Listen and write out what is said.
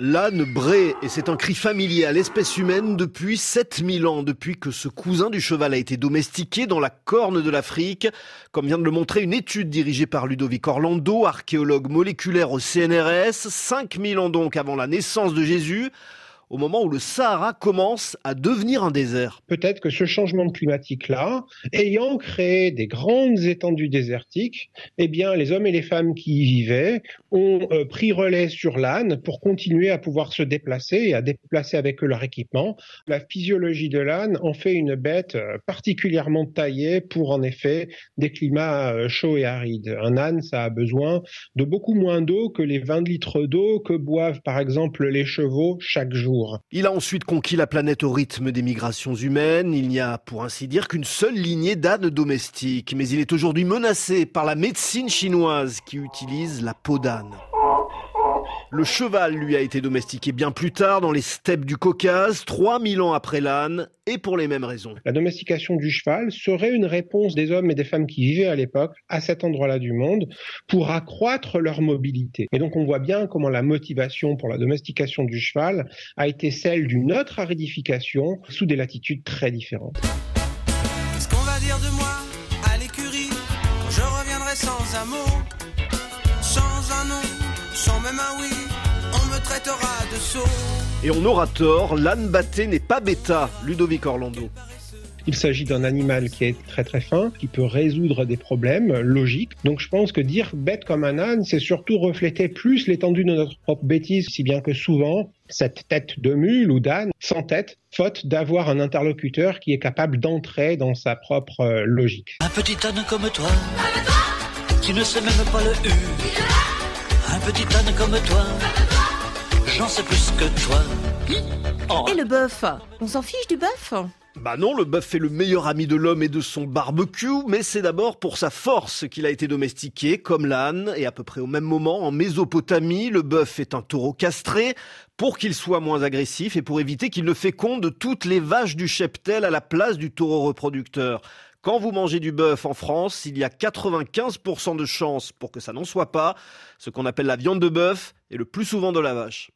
L'âne bré, et c'est un cri familier à l'espèce humaine depuis 7000 ans, depuis que ce cousin du cheval a été domestiqué dans la corne de l'Afrique, comme vient de le montrer une étude dirigée par Ludovic Orlando, archéologue moléculaire au CNRS, 5000 ans donc avant la naissance de Jésus au moment où le Sahara commence à devenir un désert. Peut-être que ce changement climatique-là, ayant créé des grandes étendues désertiques, eh bien, les hommes et les femmes qui y vivaient ont euh, pris relais sur l'âne pour continuer à pouvoir se déplacer et à déplacer avec eux leur équipement. La physiologie de l'âne en fait une bête euh, particulièrement taillée pour, en effet, des climats euh, chauds et arides. Un âne, ça a besoin de beaucoup moins d'eau que les 20 litres d'eau que boivent, par exemple, les chevaux chaque jour. Il a ensuite conquis la planète au rythme des migrations humaines. Il n'y a, pour ainsi dire, qu'une seule lignée d'ânes domestiques. Mais il est aujourd'hui menacé par la médecine chinoise qui utilise la peau d'âne. Le cheval, lui, a été domestiqué bien plus tard dans les steppes du Caucase, 3000 ans après l'âne, et pour les mêmes raisons. La domestication du cheval serait une réponse des hommes et des femmes qui vivaient à l'époque à cet endroit-là du monde pour accroître leur mobilité. Et donc on voit bien comment la motivation pour la domestication du cheval a été celle d'une autre aridification sous des latitudes très différentes. ce qu'on va dire de moi à l'écurie quand je reviendrai sans un mot, sans un nom, sans même un oui? Et on aura tort, l'âne batté n'est pas bêta, Ludovic Orlando. Il s'agit d'un animal qui est très très fin, qui peut résoudre des problèmes logiques. Donc je pense que dire bête comme un âne, c'est surtout refléter plus l'étendue de notre propre bêtise, si bien que souvent, cette tête de mule ou d'âne sans tête, faute d'avoir un interlocuteur qui est capable d'entrer dans sa propre euh, logique. Un petit âne comme toi, qui ne sait même pas le U. Un petit âne comme toi j'en sais plus que toi. Oh. Et le bœuf On s'en fiche du bœuf? Bah non, le bœuf est le meilleur ami de l'homme et de son barbecue, mais c'est d'abord pour sa force qu'il a été domestiqué, comme l'âne, et à peu près au même moment, en Mésopotamie, le bœuf est un taureau castré, pour qu'il soit moins agressif et pour éviter qu'il ne féconde toutes les vaches du cheptel à la place du taureau reproducteur. Quand vous mangez du bœuf en France, il y a 95% de chances pour que ça n'en soit pas. Ce qu'on appelle la viande de bœuf est le plus souvent de la vache.